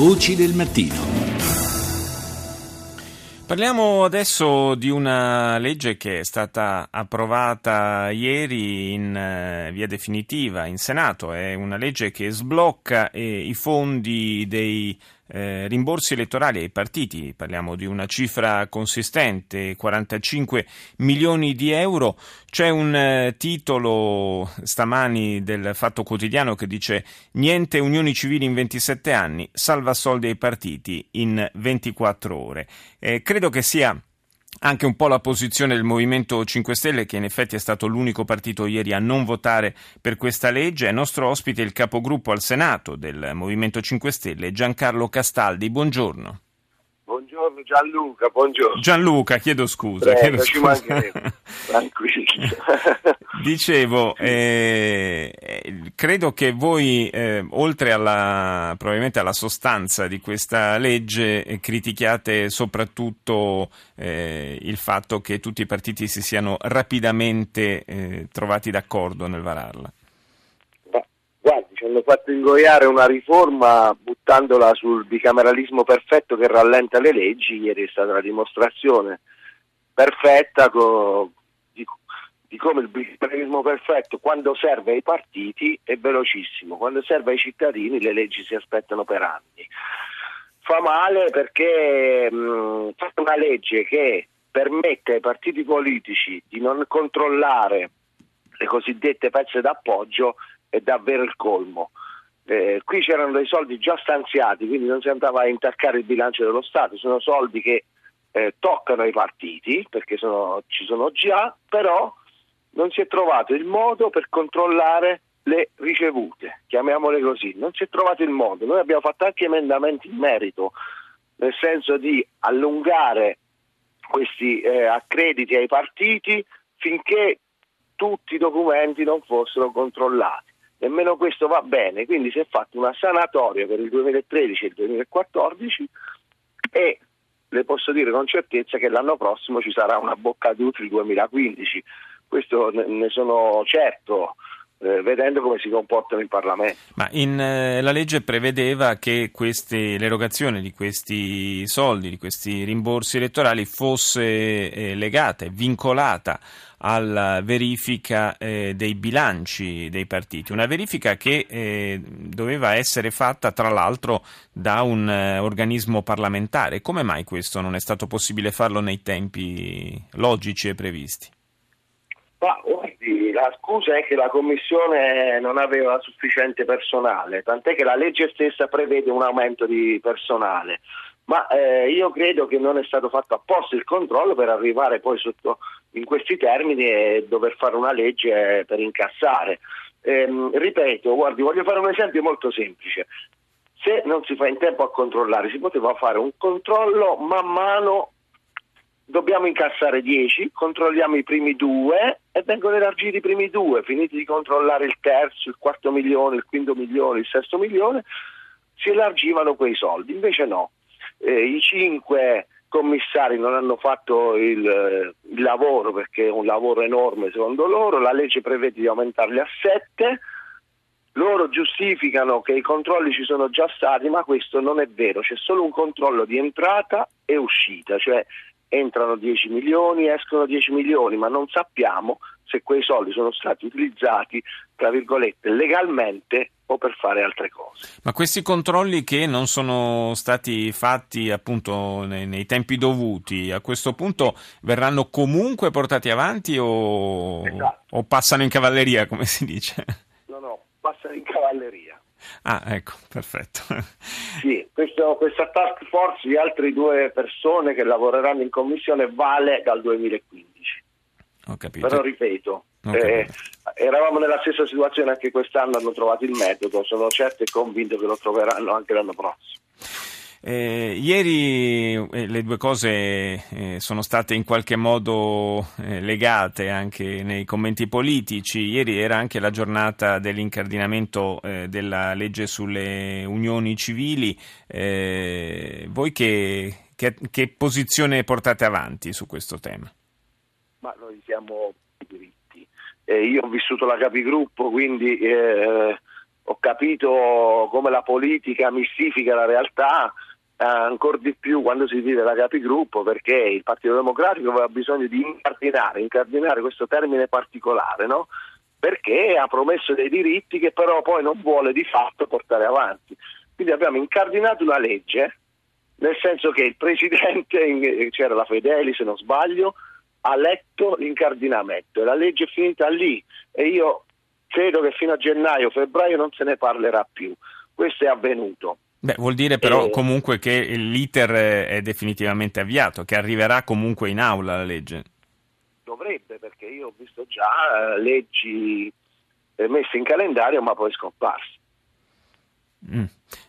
Voci del mattino. Parliamo adesso di una legge che è stata approvata ieri in eh, via definitiva in Senato, è una legge che sblocca eh, i fondi dei eh, rimborsi elettorali ai partiti, parliamo di una cifra consistente, 45 milioni di euro. C'è un eh, titolo stamani del Fatto Quotidiano che dice niente unioni civili in 27 anni, salva soldi ai partiti in 24 ore. Eh, credo che sia anche un po' la posizione del Movimento 5 Stelle, che in effetti è stato l'unico partito ieri a non votare per questa legge. È nostro ospite il capogruppo al Senato del Movimento 5 Stelle, Giancarlo Castaldi. Buongiorno. Buongiorno Gianluca, buongiorno. Gianluca, chiedo scusa. Prego, chiedo ci scusa. Dicevo, eh, credo che voi, eh, oltre alla, probabilmente alla sostanza di questa legge, eh, critichiate soprattutto eh, il fatto che tutti i partiti si siano rapidamente eh, trovati d'accordo nel vararla. Ci hanno fatto ingoiare una riforma buttandola sul bicameralismo perfetto che rallenta le leggi, ieri è stata la dimostrazione perfetta co- di, come il bicameralismo perfetto quando serve ai partiti è velocissimo, quando serve ai cittadini le leggi si aspettano per anni. Fa male perché mh, una legge che permette ai partiti politici di non controllare le cosiddette pezze d'appoggio è davvero il colmo. Eh, qui c'erano dei soldi già stanziati, quindi non si andava a intaccare il bilancio dello Stato, sono soldi che eh, toccano i partiti, perché sono, ci sono già, però non si è trovato il modo per controllare le ricevute, chiamiamole così, non si è trovato il modo. Noi abbiamo fatto anche emendamenti in merito, nel senso di allungare questi eh, accrediti ai partiti finché tutti i documenti non fossero controllati. Nemmeno questo va bene, quindi si è fatta una sanatoria per il 2013 e il 2014 e le posso dire con certezza che l'anno prossimo ci sarà una bocca d'utri 2015, questo ne sono certo. Eh, vedendo come si comportano in Parlamento. Ma in, eh, la legge prevedeva che queste, l'erogazione di questi soldi, di questi rimborsi elettorali fosse eh, legata vincolata alla verifica eh, dei bilanci dei partiti, una verifica che eh, doveva essere fatta tra l'altro da un organismo parlamentare. Come mai questo non è stato possibile farlo nei tempi logici e previsti? Ma, guardi, la scusa è che la Commissione non aveva sufficiente personale, tant'è che la legge stessa prevede un aumento di personale ma eh, io credo che non è stato fatto apposta il controllo per arrivare poi sotto, in questi termini e dover fare una legge per incassare. Ehm, ripeto, guardi, voglio fare un esempio molto semplice. Se non si fa in tempo a controllare, si poteva fare un controllo man mano dobbiamo incassare 10, controlliamo i primi due e vengono elargiti i primi due, finiti di controllare il terzo, il quarto milione, il quinto milione, il sesto milione, si elargivano quei soldi, invece no. Eh, i cinque commissari non hanno fatto il, eh, il, lavoro perché è un lavoro enorme secondo loro, la legge prevede di aumentarli a sette, loro giustificano che i controlli ci sono già stati, ma questo non è vero, c'è solo un controllo di entrata e uscita, cioè entrano 10 milioni, escono 10 milioni, ma non sappiamo se quei soldi sono stati utilizzati, tra virgolette, legalmente o per fare altre cose. Ma questi controlli che non sono stati fatti appunto nei, nei tempi dovuti, a questo punto verranno comunque portati avanti o, esatto. o passano in cavalleria, come si dice? No, no, passano in cavalleria. Ah, ecco, perfetto. Sì, questo, questa task force di altre due persone che lavoreranno in commissione vale dal 2015. Ho capito. Però ripeto, eh, eravamo nella stessa situazione anche quest'anno, hanno trovato il metodo, sono certo e convinto che lo troveranno anche l'anno prossimo. Eh, ieri eh, le due cose eh, sono state in qualche modo eh, legate anche nei commenti politici. Ieri era anche la giornata dell'incardinamento eh, della legge sulle unioni civili. Eh, voi che, che, che posizione portate avanti su questo tema? Ma noi siamo diritti. io ho vissuto la capigruppo, quindi ho capito come la politica mistifica la realtà, ancora di più quando si vive la capigruppo perché il Partito Democratico aveva bisogno di incardinare, incardinare questo termine particolare, no? perché ha promesso dei diritti che però poi non vuole di fatto portare avanti. Quindi abbiamo incardinato una legge, nel senso che il Presidente, c'era la Fedeli se non sbaglio, ha letto l'incardinamento e la legge è finita lì e io credo che fino a gennaio, febbraio non se ne parlerà più. Questo è avvenuto. Beh, vuol dire però e... comunque che l'iter è definitivamente avviato, che arriverà comunque in aula la legge. Dovrebbe, perché io ho visto già eh, leggi eh, messe in calendario ma poi scomparse. Mm.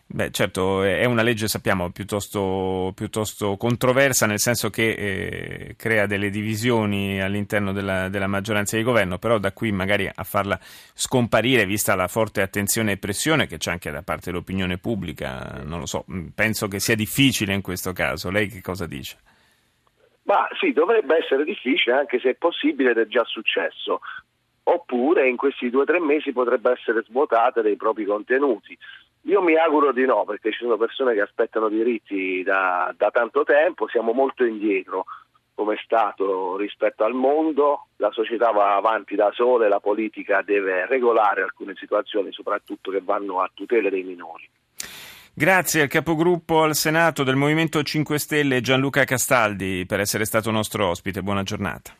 Beh, certo, è una legge, sappiamo, piuttosto, piuttosto controversa, nel senso che eh, crea delle divisioni all'interno della, della, maggioranza di governo, però da qui magari a farla scomparire, vista la forte attenzione e pressione che c'è anche da parte dell'opinione pubblica, non lo so, mm, penso che sia difficile in questo caso. Lei che cosa dice? Ma sì, dovrebbe essere difficile, anche se è possibile ed è già successo oppure in questi due o tre mesi potrebbe essere svuotata dei propri contenuti. Io mi auguro di no, perché ci sono persone che aspettano diritti da, da tanto tempo, siamo molto indietro come Stato rispetto al mondo, la società va avanti da sola e la politica deve regolare alcune situazioni, soprattutto che vanno a tutela dei minori. Grazie al capogruppo al Senato del Movimento 5 Stelle Gianluca Castaldi per essere stato nostro ospite. Buona giornata.